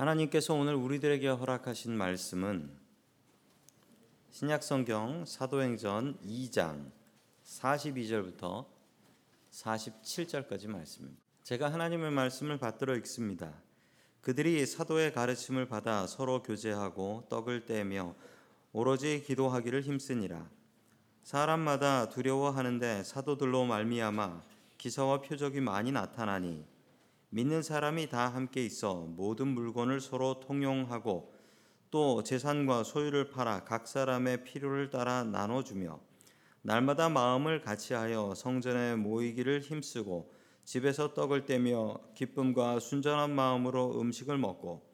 하나님께서 오늘 우리들에게 허락하신 말씀은 신약성경 사도행전 2장 42절부터 47절까지 말씀입니다. 제가 하나님의 말씀을 받들어 읽습니다. 그들이 사도의 가르침을 받아 서로 교제하고 떡을 떼며 오로지 기도하기를 힘쓰니라. 사람마다 두려워하는데 사도들로 말미암아 기사와 표적이 많이 나타나니 믿는 사람이 다 함께 있어 모든 물건을 서로 통용하고 또 재산과 소유를 팔아 각 사람의 필요를 따라 나눠주며 날마다 마음을 같이하여 성전에 모이기를 힘쓰고 집에서 떡을 떼며 기쁨과 순전한 마음으로 음식을 먹고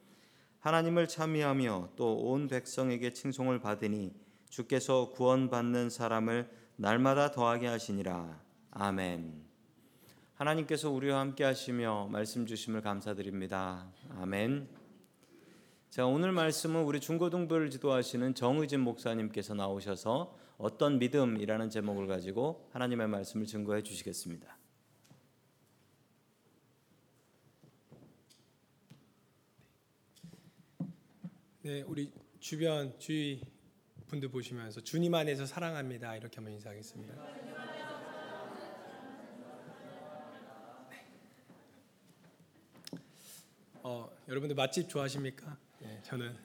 하나님을 참여하며 또 온 백성에게 칭송을 받으니 주께서 구원받는 사람을 날마다 더하게 하시니라 아멘. 하나님께서 우리와 함께 하시며 말씀 주심을 감사드립니다. 아멘. 자, 오늘 말씀은 우리 중고등부를 지도하시는 정의진 목사님께서 나오셔서 어떤 믿음이라는 제목을 가지고 하나님의 말씀을 증거해 주시겠습니다. 네, 우리 주변 주위 분들 보시면서 주님 안에서 사랑합니다 이렇게 한번 인사하겠습니다. 어, 여러분들 맛집 좋아하십니까? 예, 저는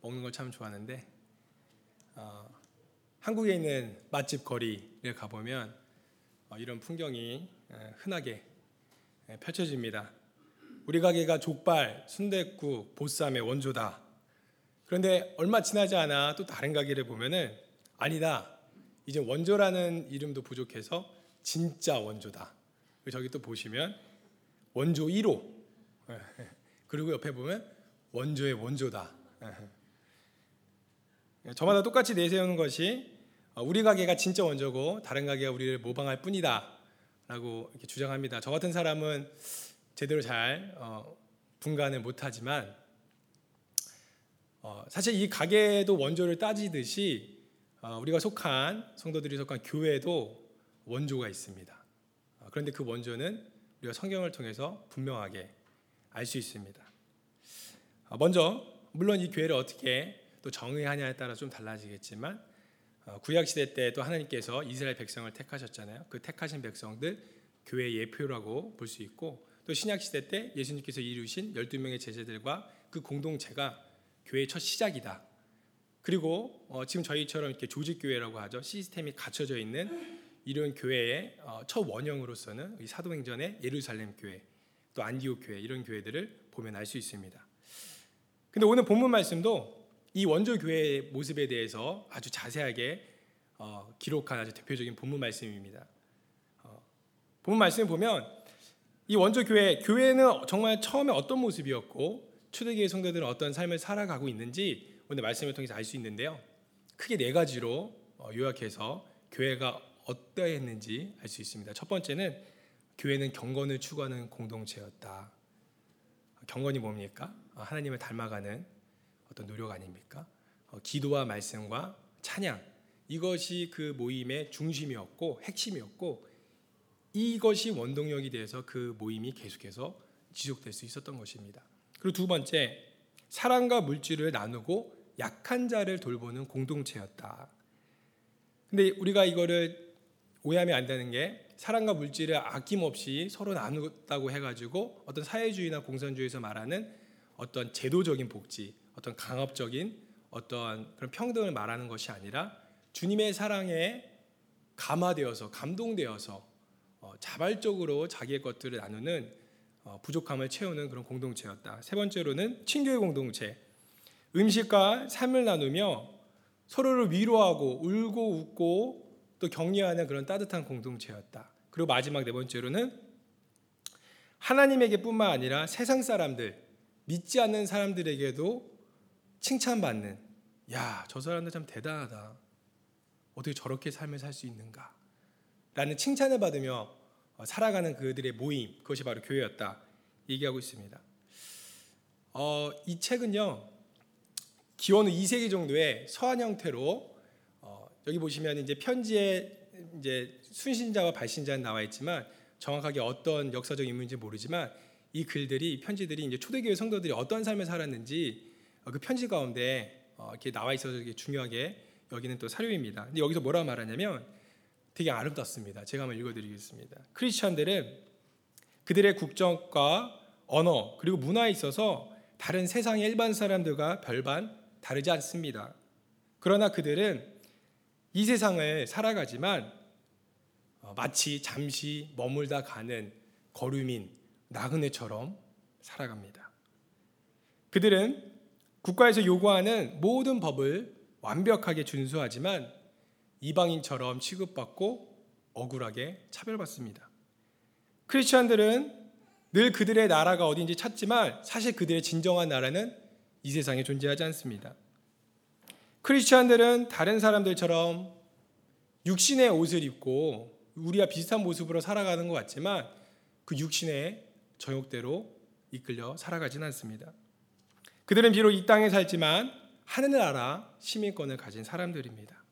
먹는 걸 참 좋아하는데 어, 한국에 있는 맛집 거리를 가보면 어, 이런 풍경이 예, 흔하게 예, 펼쳐집니다. 우리 가게가 족발, 순댓국, 보쌈의 원조다. 그런데 얼마 지나지 않아 또 다른 가게를 보면은 아니다. 이제 원조라는 이름도 부족해서 진짜 원조다. 저기 또 보시면 원조 1호. 그리고 옆에 보면 원조의 원조다. 예, 저마다 똑같이 내세우는 것이 어, 우리 가게가 진짜 원조고 다른 가게가 우리를 모방할 뿐이다 라고 이렇게 주장합니다. 저 같은 사람은 제대로 잘 어, 분간을 못하지만 어, 사실 이 가게도 원조를 따지듯이 우리가 속한 성도들이 속한 교회도 원조가 있습니다. 그런데 그 원조는 우리가 성경을 통해서 분명하게 알 수 있습니다. 어, 먼저 물론 이 교회를 어떻게 또 정의하냐에 따라 좀 달라지겠지만 어, 구약 시대 때 또 하나님께서 이스라엘 백성을 택하셨잖아요. 그 택하신 백성들 교회 예표라고 볼 수 있고 또 신약 시대 때 예수님께서 이루신 12명의 제자들과 그 공동체가 교회의 첫 시작이다. 그리고 어, 지금 저희처럼 이렇게 조직 교회라고 하죠. 시스템이 갖춰져 있는 이런 교회의 첫 원형으로서는 사도행전의 예루살렘 교회 또 안디옥 교회 이런 교회들을 보면 알 수 있습니다. 근데 오늘 본문 말씀도 이 원조 교회의 모습에 대해서 아주 자세하게 어, 기록한 아주 대표적인 본문 말씀입니다. 어, 본문 말씀을 보면 이 원조 교회 교회는 정말 처음에 어떤 모습이었고 초대교회 성도들은 어떤 삶을 살아가고 있는지 오늘 말씀을 통해서 알 수 있는데요. 크게 네 가지로 어, 요약해서 교회가 어떠했는지 알 수 있습니다. 첫 번째는 교회는 경건을 추구하는 공동체였다. 경건이 뭡니까? 어, 하나님을 닮아가는 어떤 노력 아닙니까? 어, 기도와 말씀과 찬양 이것이 그 모임의 중심이었고 핵심이었고 이것이 원동력이 돼서 그 모임이 계속해서 지속될 수 있었던 것입니다. 그리고 두 번째 사랑과 물질을 나누고 약한 자를 돌보는 공동체였다. 근데 우리가 이거를 오해하면 안 되는 게 사랑과 물질을 아낌없이 서로 나누었다고 해가지고 어떤 사회주의나 공산주의에서 말하는 어떤 제도적인 복지, 어떤 강압적인 어떤 그런 평등을 말하는 것이 아니라 주님의 사랑에 감화되어서 감동되어서 어, 자발적으로 자기의 것들을 나누는 어, 부족함을 채우는 그런 공동체였다. 세 번째로는 친교의 공동체. 음식과 삶을 나누며 서로를 위로하고 울고 웃고 또 격려하는 그런 따뜻한 공동체였다. 그리고 마지막 네 번째로는 하나님에게뿐만 아니라 세상 사람들 믿지 않는 사람들에게도 칭찬받는 야, 저 사람들 참 대단하다. 어떻게 저렇게 삶을 살 수 있는가? 라는 칭찬을 받으며 살아가는 그들의 모임, 그것이 바로 교회였다. 얘기하고 있습니다. 어, 이 책은요, 기원 후 2세기 정도의 서한 형태로, 어, 여기 보시면 이제 편지에 이제 순신자와 발신자는 나와 있지만 정확하게 어떤 역사적 인물인지 모르지만 이 글들이 편지들이 이제 초대교회 성도들이 어떤 삶을 살았는지 어, 그 편지 가운데 어, 이렇게 나와 있어서 이게 중요하게 여기는 또 사료입니다. 근데 여기서 뭐라 말하냐면 되게 아름답습니다. 제가 한번 읽어드리겠습니다. 크리스천들은 그들의 국적과 언어 그리고 문화에 있어서 다른 세상의 일반 사람들과 별반 다르지 않습니다. 그러나 그들은 이 세상을 살아가지만 어, 마치 잠시 머물다 가는 거류민 나그네처럼 살아갑니다. 그들은 국가에서 요구하는 모든 법을 완벽하게 준수하지만 이방인처럼 취급받고 억울하게 차별받습니다. 크리스천들은 늘 그들의 나라가 어딘지 찾지만 사실 그들의 진정한 나라는 이 세상에 존재하지 않습니다. 크리스천들은 다른 사람들처럼 육신의 옷을 입고 우리와 비슷한 모습으로 살아가는 것 같지만 그 육신의 정욕대로 이끌려 살아가지는 않습니다. 그들은 비록 이 땅에 살지만 하늘나라 시민권을 가진 사람들입니다.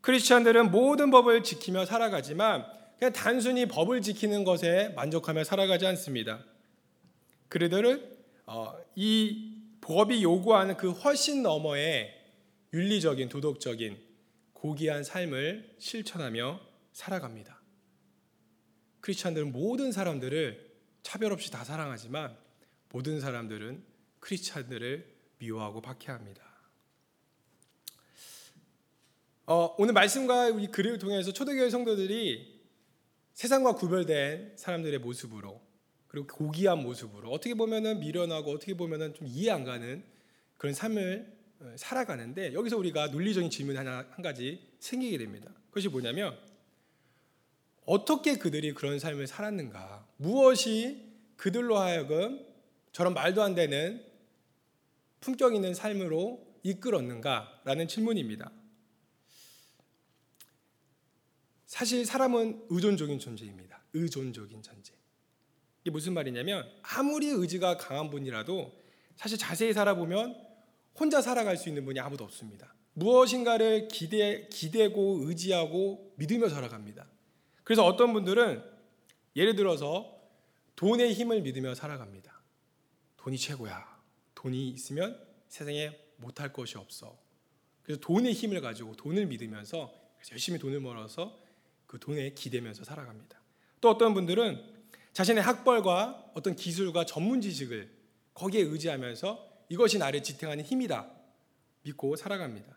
크리스천들은 모든 법을 지키며 살아가지만 그냥 단순히 법을 지키는 것에 만족하며 살아가지 않습니다. 그들은 어, 이 법이 요구하는 그 훨씬 너머의 윤리적인 도덕적인 고귀한 삶을 실천하며 살아갑니다. 크리스천들은 모든 사람들을 차별 없이 다 사랑하지만 모든 사람들은 크리스천들을 미워하고 박해합니다. 어, 오늘 말씀과 우리 글을 통해서 초대교회 성도들이 세상과 구별된 사람들의 모습으로 그리고 고귀한 모습으로 어떻게 보면은 미련하고 어떻게 보면은 좀 이해 안 가는 그런 삶을 어, 살아가는데 여기서 우리가 논리적인 질문 하나 한 가지 생기게 됩니다. 그것이 뭐냐면 어떻게 그들이 그런 삶을 살았는가? 무엇이 그들로 하여금 저런 말도 안 되는 품격 있는 삶으로 이끌었는가라는 질문입니다. 사실 사람은 의존적인 존재입니다. 의존적인 존재. 이게 무슨 말이냐면 아무리 의지가 강한 분이라도 사실 자세히 살아보면 혼자 살아갈 수 있는 분이 아무도 없습니다. 무엇인가를 기대 기대고 의지하고 믿으며 살아갑니다. 그래서 어떤 분들은 예를 들어서 돈의 힘을 믿으며 살아갑니다. 돈이 최고야. 돈이 있으면 세상에 못할 것이 없어. 그래서 돈의 힘을 가지고 돈을 믿으면서 열심히 돈을 벌어서 그 돈에 기대면서 살아갑니다. 또 어떤 분들은 자신의 학벌과 어떤 기술과 전문 지식을 거기에 의지하면서 이것이 나를 지탱하는 힘이다 믿고 살아갑니다.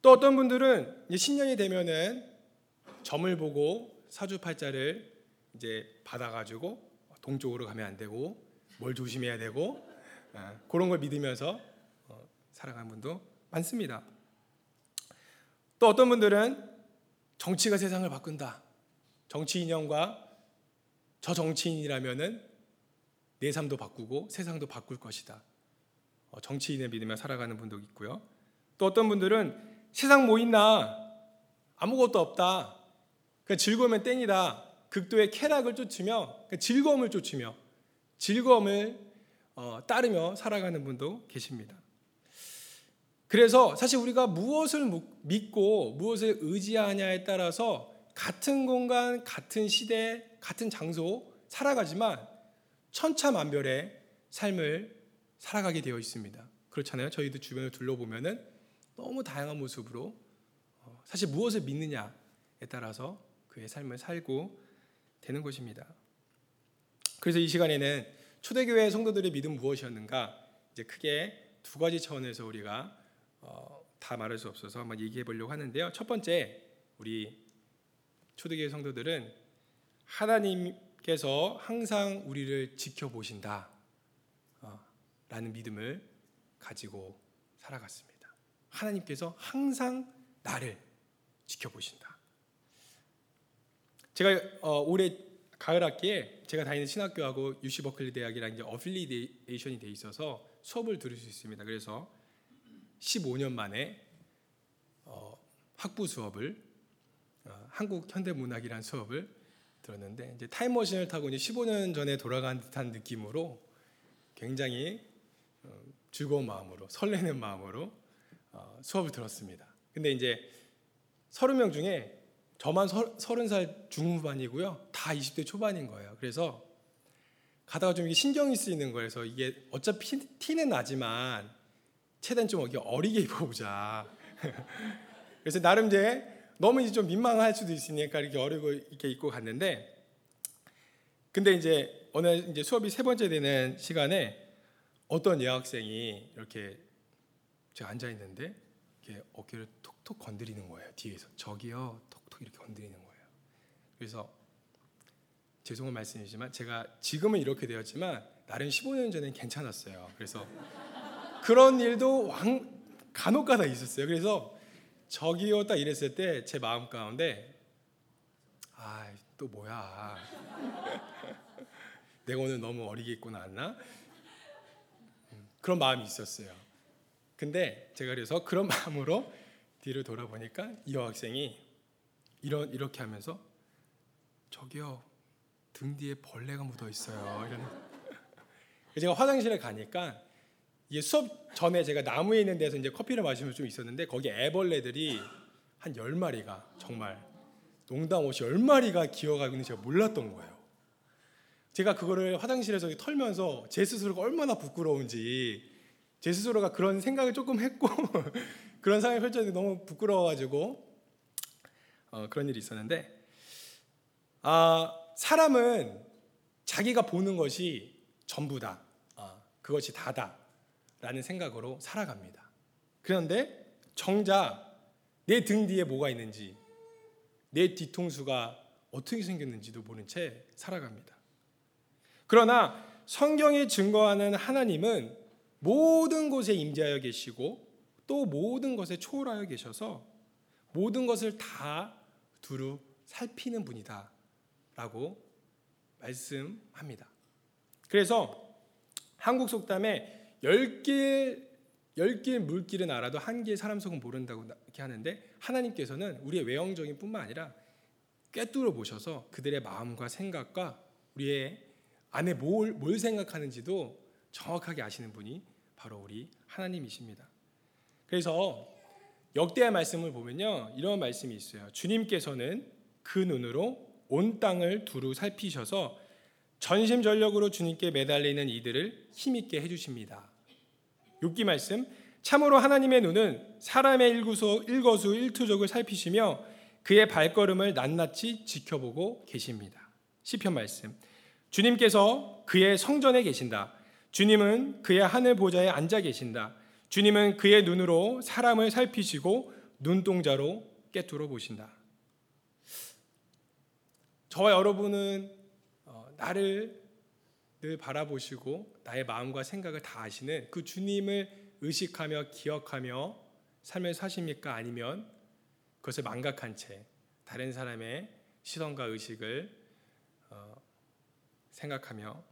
또 어떤 분들은 신년이 되면은 점을 보고 사주팔자를 이제 받아가지고 동쪽으로 가면 안 되고 뭘 조심해야 되고 아, 그런 걸 믿으면서 어, 살아가는 분도 많습니다. 또 어떤 분들은 정치가 세상을 바꾼다. 정치 인형과 저 정치인이라면은 내 삶도 바꾸고 세상도 바꿀 것이다. 어, 정치인을 믿으며 살아가는 분도 있고요. 또 어떤 분들은 세상 뭐 있나 아무것도 없다. 그냥 즐거우면 땡이다. 극도의 쾌락을 쫓으며 즐거움을 쫓으며 즐거움을 어, 따르며 살아가는 분도 계십니다. 그래서 사실 우리가 무엇을 믿고 무엇을 의지하냐에 따라서 같은 공간, 같은 시대, 같은 장소 살아가지만 천차만별의 삶을 살아가게 되어 있습니다. 그렇잖아요. 저희도 주변을 둘러보면은 너무 다양한 모습으로 어, 사실 무엇을 믿느냐에 따라서 그의 삶을 살고 되는 것입니다. 그래서 이 시간에는 초대교회 성도들의 믿음 무엇이었는가 이제 크게 두 가지 차원에서 우리가 어, 다 말할 수 없어서 한번 얘기해 보려고 하는데요. 첫 번째 우리 초대교회 성도들은 하나님께서 항상 우리를 지켜보신다 어, 라는 믿음을 가지고 살아갔습니다. 하나님께서 항상 나를 지켜보신다. 제가 어, 올해 가을 학기에 제가 다니는 신학교하고 UC 버클리 대학이랑 이제 어필리에이션이 돼 있어서 수업을 들을 수 있습니다. 그래서 15년 만에 어, 학부 수업을 어, 한국 현대 문학이라는 수업을 들었는데 이제 타임머신을 타고 이제 15년 전에 돌아간 듯한 느낌으로 굉장히 어, 즐거운 마음으로 설레는 마음으로 어, 수업을 들었습니다. 근데 이제 30명 중에 저만 30살 중후반이고요. 다 20대 초반인 거예요. 그래서 가다가 좀 이게 신경이 쓰이는. 그래서 이게 어차피 티는 나지만 최대한 좀 이렇게 어리게 입어보자. 그래서 나름 이제 너무 이제 좀 민망할 수도 있으니까 이렇게 어리고 이렇게 입고 갔는데 근데 이제 어느 이제 수업이 세 번째 되는 시간에 어떤 여학생이 이렇게 제가 앉아 있는데 이렇게 어깨를 톡톡 건드리는 거예요 뒤에서 저기요 톡톡 이렇게 건드리는 거예요. 그래서 죄송한 말씀이지만 제가 지금은 이렇게 되었지만 나름 15년 전엔 괜찮았어요. 그래서 그런 일도 왕 간혹가다 있었어요. 그래서 저기요 딱 이랬을 때 제 마음 가운데 아 또 뭐야 내가 오늘 너무 나왔나 음, 그런 마음이 있었어요. 근데 제가 그래서 그런 마음으로 뒤를 돌아보니까 이 여학생이 이런 이렇게 하면서 저기요 등 뒤에 벌레가 묻어 있어요. 이런 제가 화장실에 가니까 이게 수업 전에 제가 나무에 있는 데서 이제 커피를 마시면서 좀 있었는데 거기 애벌레들이 한 열 마리가 정말 농담 없이 열 마리가 기어가고 있는 제가 몰랐던 거예요. 제가 그거를 화장실에서 털면서 제 스스로가 얼마나 부끄러운지 제 스스로가 그런 생각을 조금 했고 그런 상황이 펼쳐졌는데 너무 부끄러워가지고 어, 그런 일이 있었는데 아 사람은 자기가 보는 것이 전부다 아, 그것이 다다라는 생각으로 살아갑니다. 그런데 정작 내 등 뒤에 뭐가 있는지 내 뒤통수가 어떻게 생겼는지도 모른 채 살아갑니다. 그러나 성경이 증거하는 하나님은 모든 곳에 임재하여 계시고 또 모든 것에 초월하여 계셔서 모든 것을 다 두루 살피는 분이다 라고 말씀합니다. 그래서 한국 속담에 열길 열길 물길은 알아도 한 길 사람 속은 모른다고 이렇게 하는데 하나님께서는 우리의 외형적인 뿐만 아니라 꿰뚫어 보셔서 그들의 마음과 생각과 우리의 안에 뭘, 뭘 생각하는지도 정확하게 아시는 분이 바로 우리 하나님이십니다. 그래서 역대의 말씀을 보면요. 이런 말씀이 있어요. 주님께서는 그 눈으로 온 땅을 두루 살피셔서 전심전력으로 주님께 매달리는 이들을 힘있게 해주십니다. 욥기 말씀 참으로 하나님의 눈은 사람의 일구소 일거수 일투족을 살피시며 그의 발걸음을 낱낱이 지켜보고 계십니다. 시편 말씀 주님께서 그의 성전에 계신다. 주님은 그의 하늘 보좌에 앉아 계신다. 주님은 그의 눈으로 사람을 살피시고 눈동자로 깨뚫어 보신다. 저와 여러분은 어, 나를 늘 바라보시고 나의 마음과 생각을 다 아시는 그 주님을 의식하며 기억하며 삶을 사십니까? 아니면 그것을 망각한 채 다른 사람의 시선과 의식을 어, 생각하며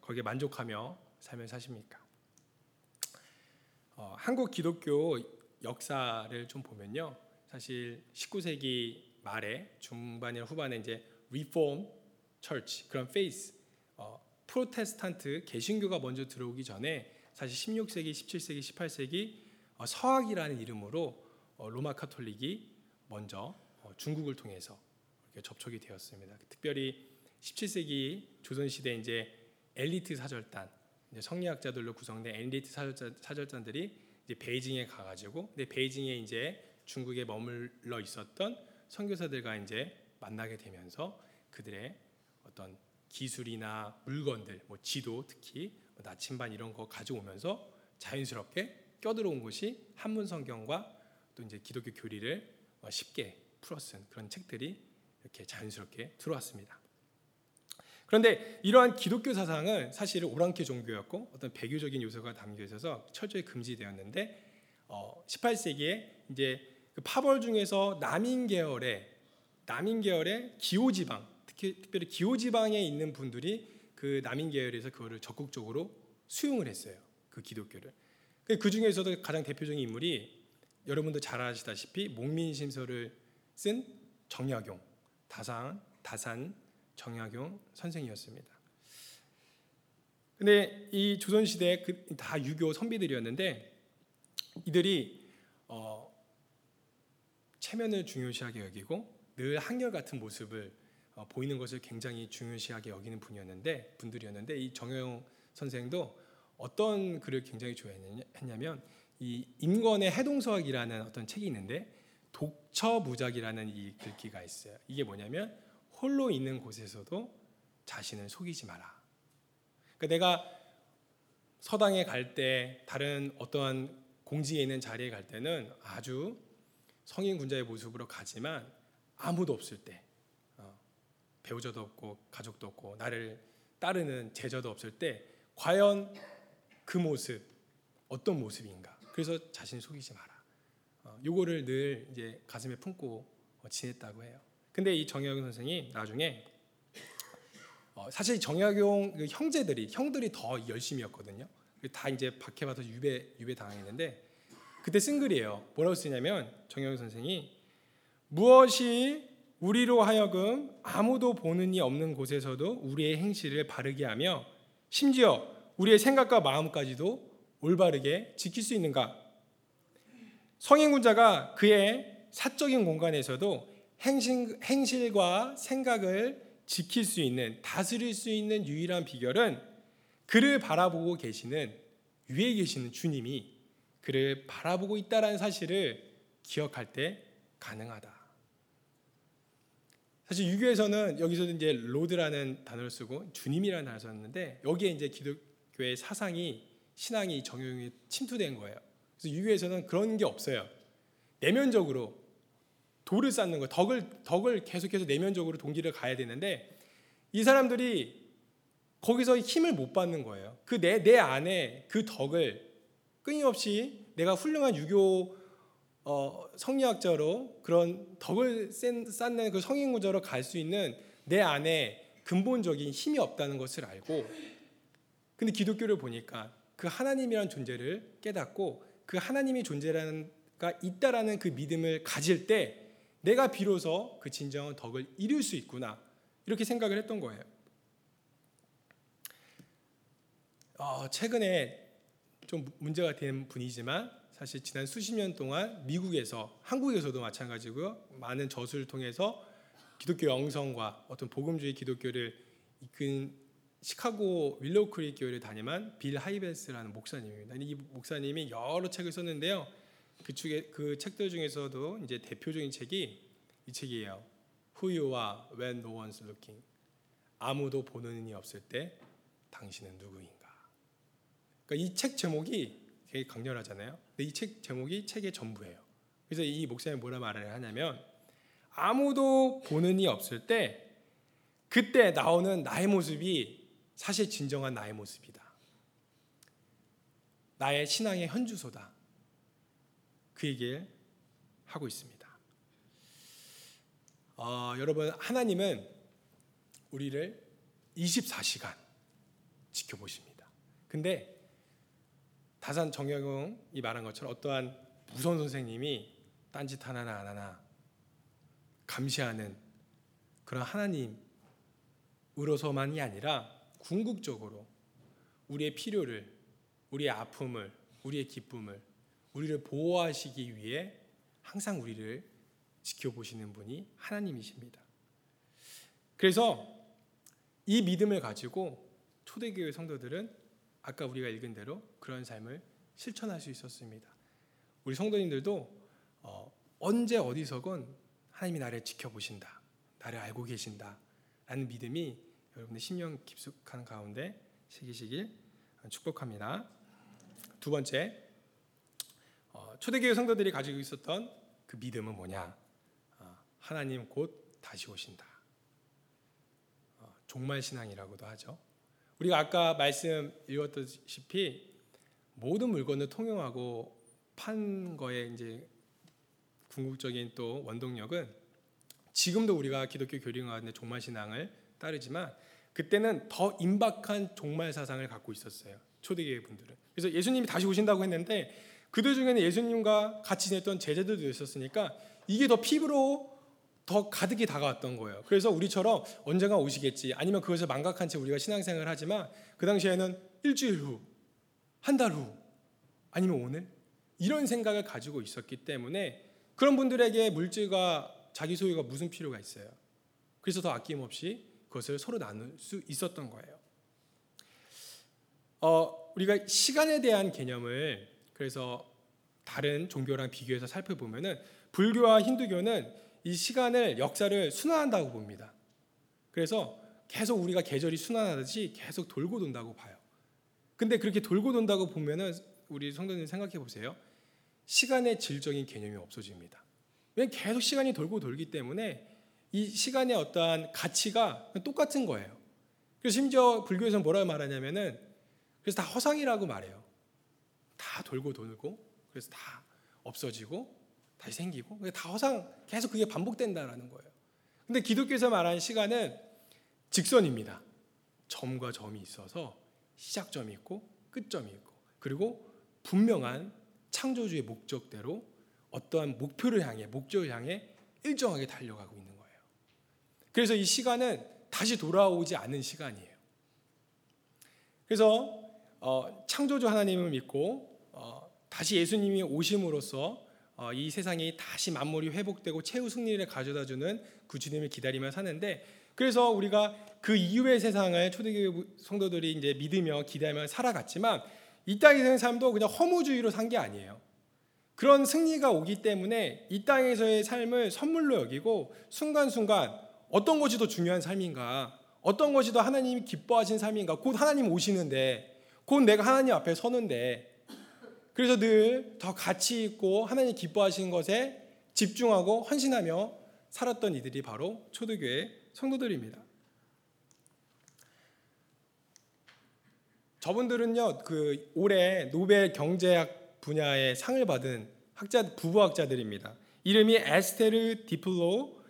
거기에 만족하며 삶을 사십니까? 어, 한국 기독교 역사를 좀 보면요, 사실 19세기 말에 중반이나 후반에 이제 Reform Church 그런 faith 어, 프로테스탄트 개신교가 먼저 들어오기 전에 사실 16세기, 17세기, 18세기 어, 서학이라는 이름으로 어, 로마 카톨릭이 먼저 어, 중국을 통해서 접촉이 되었습니다. 특별히 17세기 조선 시대 이제 엘리트 사절단, 이제 성리학자들로 구성된 엘리트 사절단, 사절단 들이 이제 베이징에 가가지고, 근데 베이징에 이제 중국에 머물러 있었던 선교사들과 이제 만나게 되면서 그들의 어떤 기술이나 물건들, 뭐 지도 특히 뭐 나침반 이런 거 가져오면서 자연스럽게 껴들어온 것이 한문 성경과 또 이제 기독교 교리를 어, 쉽게 풀어쓴 그런 책들이 이렇게 자연스럽게 들어왔습니다. 그런데 이러한 기독교 사상은 사실 오랑캐 종교였고 어떤 배교적인 요소가 담겨 있어서 철저히 금지되었는데 어, 18세기에 이제 그 파벌 중에서 남인 계열의 남인 계열의 기호 지방 특히 특별히 기호 지방에 있는 분들이 그 남인 계열에서 그거를 적극적으로 수용을 했어요. 그 기독교를. 그 중에서도 가장 대표적인 인물이 여러분도 잘 아시다시피 목민심서를 쓴 정약용 다산 다산 정약용 선생이었습니다. 근데 이 조선 시대 그다 유교 선비들이었는데 이들이 어, 체면을 중요시하게 여기고 늘 한결 같은 모습을 어, 보이는 것을 굉장히 중요시하게 여기는 분이었는데 분들이었는데 이 정영 선생도 어떤 글을 굉장히 좋아했냐면 이 임권의 해동서학이라는 어떤 책이 있는데 독처무작이라는 이 글귀가 있어요. 이게 뭐냐면 홀로 있는 곳에서도 자신을 속이지 마라. 그러니까 내가 서당에 갈 때 다른 어떠한 공지에 있는 자리에 갈 때는 아주 성인 군자의 모습으로 가지만 아무도 없을 때 어, 배우자도 없고 가족도 없고 나를 따르는 제자도 없을 때 과연 그 모습 어떤 모습인가? 그래서 자신 속이지 마라. 어, 요거를 늘 이제 가슴에 품고 어, 지냈다고 해요 근데 이 정약용 선생이 나중에 어, 사실 정약용 그 형제들이 형들이 더 열심히였거든요 다 이제 박해받아서 유배 유배 당했는데 그때 쓴 글이에요 뭐라고 쓰냐면 정약용 선생이 무엇이 우리로 하여금 아무도 보는 이 없는 곳에서도 우리의 행실을 바르게 하며 심지어 우리의 생각과 마음까지도 올바르게 지킬 수 있는가? 성인군자가 그의 사적인 공간에서도 행실, 행실과 생각을 지킬 수 있는 다스릴 수 있는 유일한 비결은 그를 바라보고 계시는 위에 계시는 주님이 그를 바라보고 있다라는 사실을 기억할 때 가능하다. 사실 유교에서는 여기서도 이제 로드라는 단어를 쓰고 주님이라는 단어를 썼는데 여기에 이제 기독교의 사상이 신앙이 정형이 침투된 거예요. 그래서 유교에서는 그런 게 없어요. 내면적으로 돌을 쌓는 거, 덕을 덕을 계속해서 내면적으로 동기를 가야 되는데 이 사람들이 거기서 힘을 못 받는 거예요. 그 내 내 안에 그 덕을 끊임없이 내가 훌륭한 유교 어, 성리학자로 그런 덕을 쌓는 그 성인구자로 갈 수 있는 내 안에 근본적인 힘이 없다는 것을 알고 근데 기독교를 보니까 그 하나님이란 존재를 깨닫고 그 하나님이 존재가 있다라는 그 믿음을 가질 때 내가 비로소 그 진정한 덕을 이룰 수 있구나 이렇게 생각을 했던 거예요. 어, 최근에 좀 문제가 된 분이지만 사실 지난 수십 년 동안 미국에서 한국에서도 마찬가지고요. 많은 저수를 통해서 기독교 영성과 어떤 복음주의 기독교를 이끈 시카고 윌로우 크릭 교회를 담임한 빌 하이벨스라는 목사님입니다. 이 목사님이 여러 책을 썼는데요. 그 중에 그 책들 중에서도 이제 대표적인 책이 이 책이에요. Who You Are When No One's Looking. 아무도 보는 이 없을 때 당신은 누구인가. 그러니까 이 책 제목이 되게 강렬하잖아요. 근데 이 책 제목이 책의 전부예요. 그래서 이 목사님이 뭐라 말을 하냐면 아무도 보는 이 없을 때 그때 나오는 나의 모습이 사실 진정한 나의 모습이다. 나의 신앙의 현주소다. 그 얘기를 하고 있습니다. 어, 여러분 하나님은 우리를 24시간 지켜보십니다. 근데 다산 정영웅이 말한 것처럼 어떠한 무선 선생님이 딴짓 하나나 안 하나 감시하는 그런 하나님으로서만이 아니라 궁극적으로 우리의 필요를, 우리의 아픔을, 우리의 기쁨을, 우리를 보호하시기 위해 항상 우리를 지켜보시는 분이 하나님이십니다. 그래서 이 믿음을 가지고 초대교회 성도들은 아까 우리가 읽은 대로 그런 삶을 실천할 수 있었습니다. 우리 성도님들도 어, 언제 어디서건 하나님이 나를 지켜보신다, 나를 알고 계신다 라는 믿음이 여러분의 심령 깊숙한 가운데 새기시길 축복합니다. 두 번째, 어, 초대교회 성도들이 가지고 있었던 그 믿음은 뭐냐? 어, 하나님 곧 다시 오신다. 어, 종말 신앙이라고도 하죠. 우리가 아까 말씀 읽었다시피 모든 물건을 통용하고 판 거에 이제 궁극적인 또 원동력은 지금도 우리가 기독교 교리가운데 종말 신앙을 따르지만 그때는 더 임박한 종말 사상을 갖고 있었어요. 초대교회 분들은. 그래서 예수님이 다시 오신다고 했는데 그들 중에는 예수님과 같이 지냈던 제자들도 있었으니까 이게 더 피부로 더 가득히 다가왔던 거예요. 그래서 우리처럼 언젠가 오시겠지 아니면 그것을 망각한 채 우리가 신앙생활을 하지만 그 당시에는 일주일 후, 한 달 후, 아니면 오늘 이런 생각을 가지고 있었기 때문에 그런 분들에게 물질과 자기 소유가 무슨 필요가 있어요? 그래서 더 아낌없이 그것을 서로 나눌 수 있었던 거예요. 어, 우리가 시간에 대한 개념을 그래서 다른 종교랑 비교해서 살펴보면은 불교와 힌두교는 이 시간을 역사를 순환한다고 봅니다. 그래서 계속 우리가 계절이 순환하듯이 계속 돌고 돈다고 봐요. 근데 그렇게 돌고 돈다고 보면은 우리 성도님 생각해 보세요. 시간의 질적인 개념이 없어집니다. 왜냐면 계속 시간이 돌고 돌기 때문에 이 시간의 어떠한 가치가 똑같은 거예요. 그래서 심지어 불교에서는 뭐라고 말하냐면은 그래서 다 허상이라고 말해요. 다 돌고 돌고 그래서 다 없어지고 다시 생기고 다 허상 계속 그게 반복된다라는 거예요. 근데 기독교에서 말하는 시간은 직선입니다. 점과 점이 있어서 시작점이 있고 끝점이 있고 그리고 분명한 창조주의 목적대로 어떠한 목표를 향해 목적을 향해 일정하게 달려가고 있는 거예요. 그래서 이 시간은 다시 돌아오지 않는 시간이에요. 그래서 어, 창조주 하나님을 믿고 어, 다시 예수님이 오심으로써 어, 이 세상이 다시 만물이 회복되고 최후 승리를 가져다주는 그 주님을 기다리며 사는데 그래서 우리가 그 이후의 세상을 초대교회 성도들이 이제 믿으며 기대하며 살아갔지만 이 땅에 사는 삶도 그냥 허무주의로 산 게 아니에요. 그런 승리가 오기 때문에 이 땅에서의 삶을 선물로 여기고 순간순간 어떤 것이 더 중요한 삶인가, 어떤 것이 더 하나님이 기뻐하신 삶인가, 곧 하나님 오시는데, 곧 내가 하나님 앞에 서는데, 그래서 늘 더 가치 있고 하나님 기뻐하시는 것에 집중하고 헌신하며 살았던 이들이 바로 초대교회 성도들입니다. 저분들은요, 그 올해 노벨 경제학 분야의 상을 받은 학자 부부학자들입니다. 이름이 에스테르 뒤플로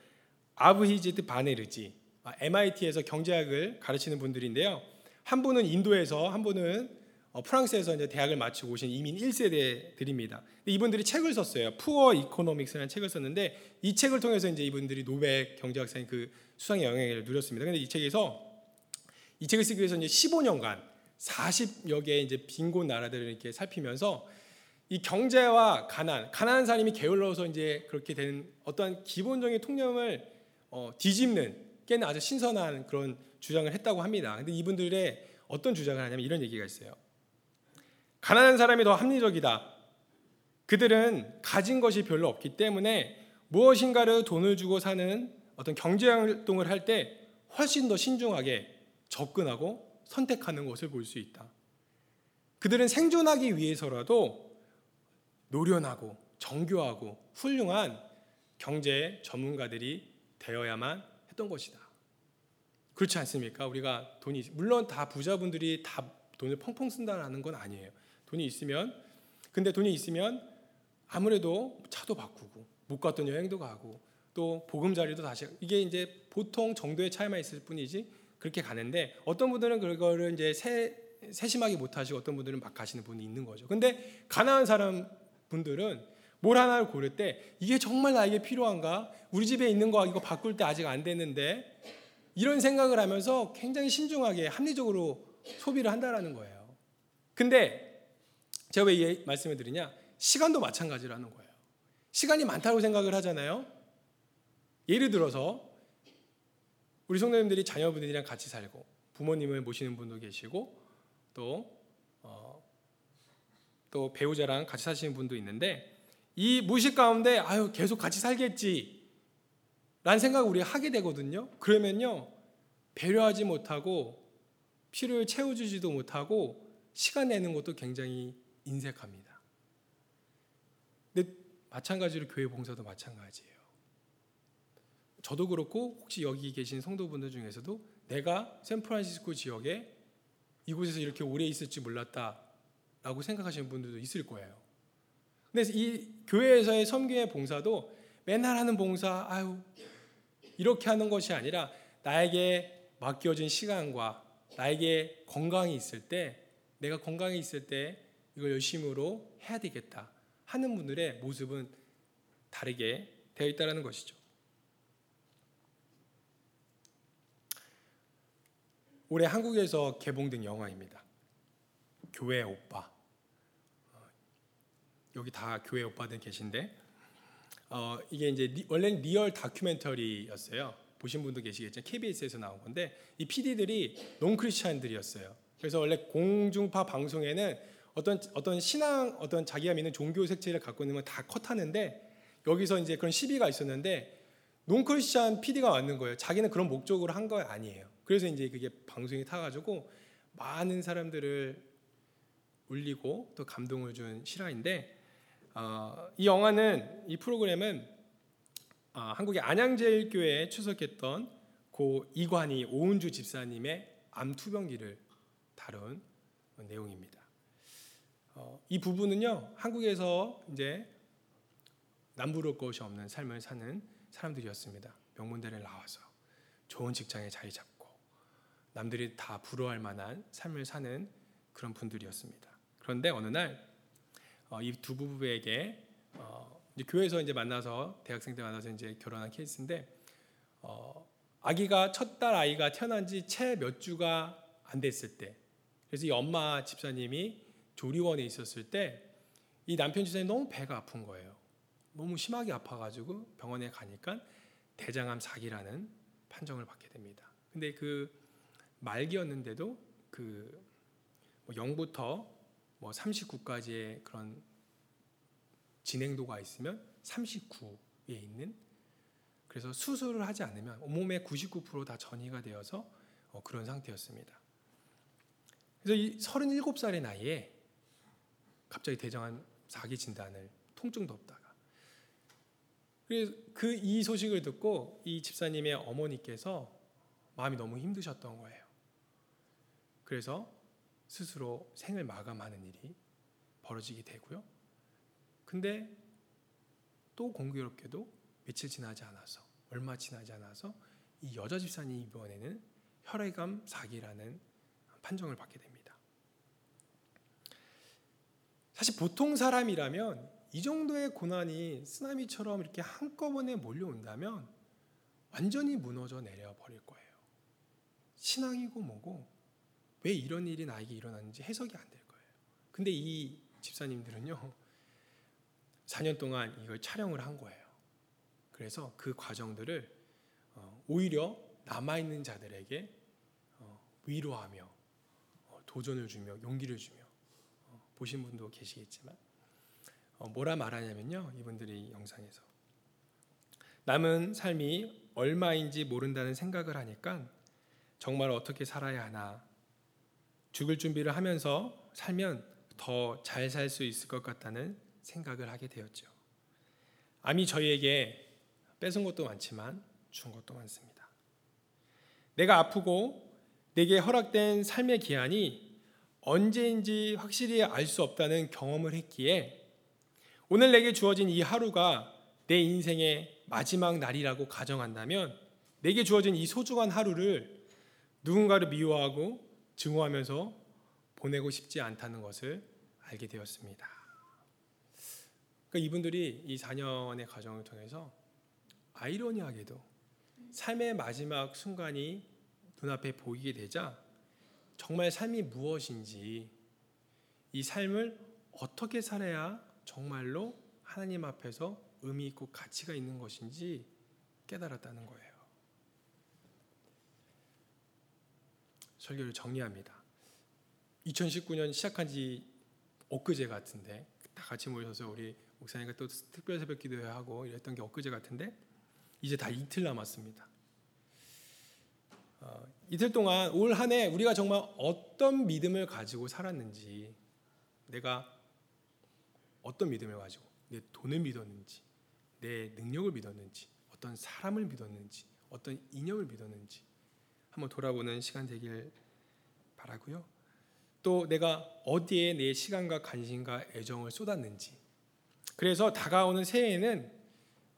아브히지트 바네르지 MIT에서 경제학을 가르치는 분들인데요. 한 분은 인도에서 한 분은 어, 프랑스에서 이제 대학을 마치고 오신 이민 1세대들입니다. 이분들이 책을 썼어요. Poor Economics라는 책을 썼는데 이 책을 통해서 이제 이분들이 노벨 경제학상의 그 수상의 영광을 누렸습니다. 근데 이 책에서 이 책을 쓰기 위해서 이제 15년간 40여 개의 이제 빈곤 나라들을 이렇게 살피면서 이 경제와 가난, 가난한 사람이 게을러서 이제 그렇게 되는 어떠한 기본적인 통념을 어, 뒤집는 꽤는 아주 신선한 그런 주장을 했다고 합니다. 근데 이분들의 어떤 주장을 하냐면 이런 얘기가 있어요. 가난한 사람이 더 합리적이다. 그들은 가진 것이 별로 없기 때문에 무엇인가를 돈을 주고 사는 어떤 경제 활동을 할 때 훨씬 더 신중하게 접근하고 선택하는 것을 볼 수 있다. 그들은 생존하기 위해서라도 노련하고 정교하고 훌륭한 경제 전문가들이 되어야만 했던 것이다. 그렇지 않습니까? 우리가 돈이 물론 다 부자분들이 다 돈을 펑펑 쓴다라는 건 아니에요. 돈이 있으면 근데 돈이 있으면 아무래도 차도 바꾸고 못 갔던 여행도 가고 또 보금 자리도 다시 이게 이제 보통 정도의 차이만 있을 뿐이지 그렇게 가는데 어떤 분들은 그거를 이제 세, 세심하게 못 하시고 어떤 분들은 막 가시는 분이 있는 거죠. 근데 가난한 사람 분들은 뭘 하나를 고를 때 이게 정말 나에게 필요한가? 우리 집에 있는 거 이거 바꿀 때 아직 안 됐는데 이런 생각을 하면서 굉장히 신중하게 합리적으로 소비를 한다라는 거예요. 근데 제가 왜 이 말씀을 드리냐? 시간도 마찬가지라는 거예요. 시간이 많다고 생각을 하잖아요. 예를 들어서 우리 성도님들이 자녀분들이랑 같이 살고 부모님을 모시는 분도 계시고 또, 어, 또 배우자랑 같이 사시는 분도 있는데 이 무식 가운데 아유 계속 같이 살겠지 라는 생각을 우리가 하게 되거든요. 그러면요 배려하지 못하고 필요를 채워주지도 못하고 시간 내는 것도 굉장히 인색합니다. 근데 마찬가지로 교회 봉사도 마찬가지예요. 저도 그렇고 혹시 여기 계신 성도분들 중에서도 내가 샌프란시스코 지역에 이곳에서 이렇게 오래 있을지 몰랐다라고 생각하시는 분들도 있을 거예요. 근데 이 교회에서의 섬기의 봉사도 맨날 하는 봉사, 아유 이렇게 하는 것이 아니라 나에게 맡겨진 시간과 나에게 건강이 있을 때, 내가 건강이 있을 때 이걸 열심으로 해야 되겠다 하는 분들의 모습은 다르게 되어 있다는 것이죠. 올해 한국에서 개봉된 영화입니다. 교회 오빠. 어, 여기 다 교회 오빠들 계신데 어, 이게 이제 리, 원래는 real 다큐멘터리였어요. 보신 분도 계시겠지만 KBS에서 나온 건데 이 PD들이 non-Christian들이었어요. 그래서 원래 공중파 방송에는 어떤 어떤 신앙 어떤 자기가 믿는 종교 색채를 갖고 있는 건 다 컷하는데 여기서 이제 그런 시비가 있었는데 논크리스찬 PD가 왔는 거예요. 자기는 그런 목적으로 한 거 아니에요. 그래서 이제 그게 방송에 타가지고 많은 사람들을 울리고 또 감동을 준 실화인데 어, 이 영화는 이 프로그램은 어, 한국의 안양제일교회에 출석했던 고 이관희 오은주 집사님의 암 투병기를 다룬 내용입니다. 어, 이 부부는요 한국에서 이제 남부러울 것이 없는 삶을 사는 사람들이었습니다. 명문대를 나와서 좋은 직장에 자리 잡고 남들이 다 부러워할 만한 삶을 사는 그런 분들이었습니다. 그런데 어느 날 이두 부부에게 어, 이제 교회에서 이제 만나서 대학생 때 만나서 이제 결혼한 케이스인데 어, 아기가 첫 딸 아이가 태어난 지 채 몇 주가 안 됐을 때 그래서 이 엄마 집사님이 조리원에 있었을 때 이 남편 집사님이 너무 배가 아픈 거예요. 너무 심하게 아파가지고 병원에 가니까 대장암 4기라는 판정을 받게 됩니다. 근데 그 말기였는데도 그 0부터 뭐 39까지의 그런 진행도가 있으면 39에 있는 그래서 수술을 하지 않으면 온몸의 99%다 전이가 되어서 어, 그런 상태였습니다. 그래서 이 37살의 나이에 갑자기 대장암 4기 진단을 통증도 없다가 그래서 그 이 소식을 듣고 이 집사님의 어머니께서 마음이 너무 힘드셨던 거예요. 그래서 스스로 생을 마감하는 일이 벌어지게 되고요. 근데 또 공교롭게도 며칠 지나지 않아서 얼마 지나지 않아서 이 여자 집사님 이번에는 혈액암 4기라는 판정을 받게 됩니다. 사실 보통 사람이라면 이 정도의 고난이 쓰나미처럼 이렇게 한꺼번에 몰려온다면 완전히 무너져 내려 버릴 거예요. 신앙이고 뭐고 왜 이런 일이 나에게 일어났는지 해석이 안 될 거예요. 근데 이 집사님들은요, 4년 동안 이걸 촬영을 한 거예요. 그래서 그 과정들을 어, 오히려 남아 있는 자들에게 어, 위로하며 어, 도전을 주며 용기를 주며 보신 분도 계시겠지만 뭐라 말하냐면요, 이분들이 영상에서 남은 삶이 얼마인지 모른다는 생각을 하니까 정말 어떻게 살아야 하나 죽을 준비를 하면서 살면 더 잘 살 수 있을 것 같다는 생각을 하게 되었죠. 암이 저희에게 뺏은 것도 많지만 준 것도 많습니다. 내가 아프고 내게 허락된 삶의 기한이 언제인지 확실히 알 수 없다는 경험을 했기에 오늘 내게 주어진 이 하루가 내 인생의 마지막 날이라고 가정한다면 내게 주어진 이 소중한 하루를 누군가를 미워하고 증오하면서 보내고 싶지 않다는 것을 알게 되었습니다. 그러니까 이분들이 이 4년의 과정을 통해서 아이러니하게도 삶의 마지막 순간이 눈앞에 보이게 되자 정말 삶이 무엇인지 이 삶을 어떻게 살아야 정말로 하나님 앞에서 의미 있고 가치가 있는 것인지 깨달았다는 거예요. 설교를 정리합니다. 2019년 시작한 지 엊그제 같은데 다 같이 모여서 우리 목사님과 또 특별 새벽 기도하고 이랬던 게 엊그제 같은데 이제 다 이틀 남았습니다. 어, 이틀 동안 올 한 해 우리가 정말 어떤 믿음을 가지고 살았는지 내가 어떤 믿음을 가지고 내 돈을 믿었는지 내 능력을 믿었는지 어떤 사람을 믿었는지 어떤 이념을 믿었는지 한번 돌아보는 시간 되길 바라고요. 또 내가 어디에 내 시간과 관심과 애정을 쏟았는지. 그래서 다가오는 새해에는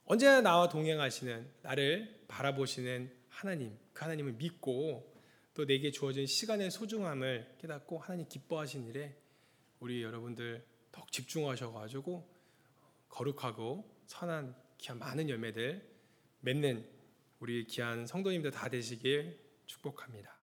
언제나 나와 동행하시는 나를 바라보시는 하나님, 그 하나님을 믿고 또 내게 주어진 시간의 소중함을 깨닫고 하나님 기뻐하신 일에 우리 여러분들 더욱 집중하셔가지고 거룩하고 선한 귀한 많은 열매들 맺는 우리 귀한 성도님들 다 되시길 축복합니다.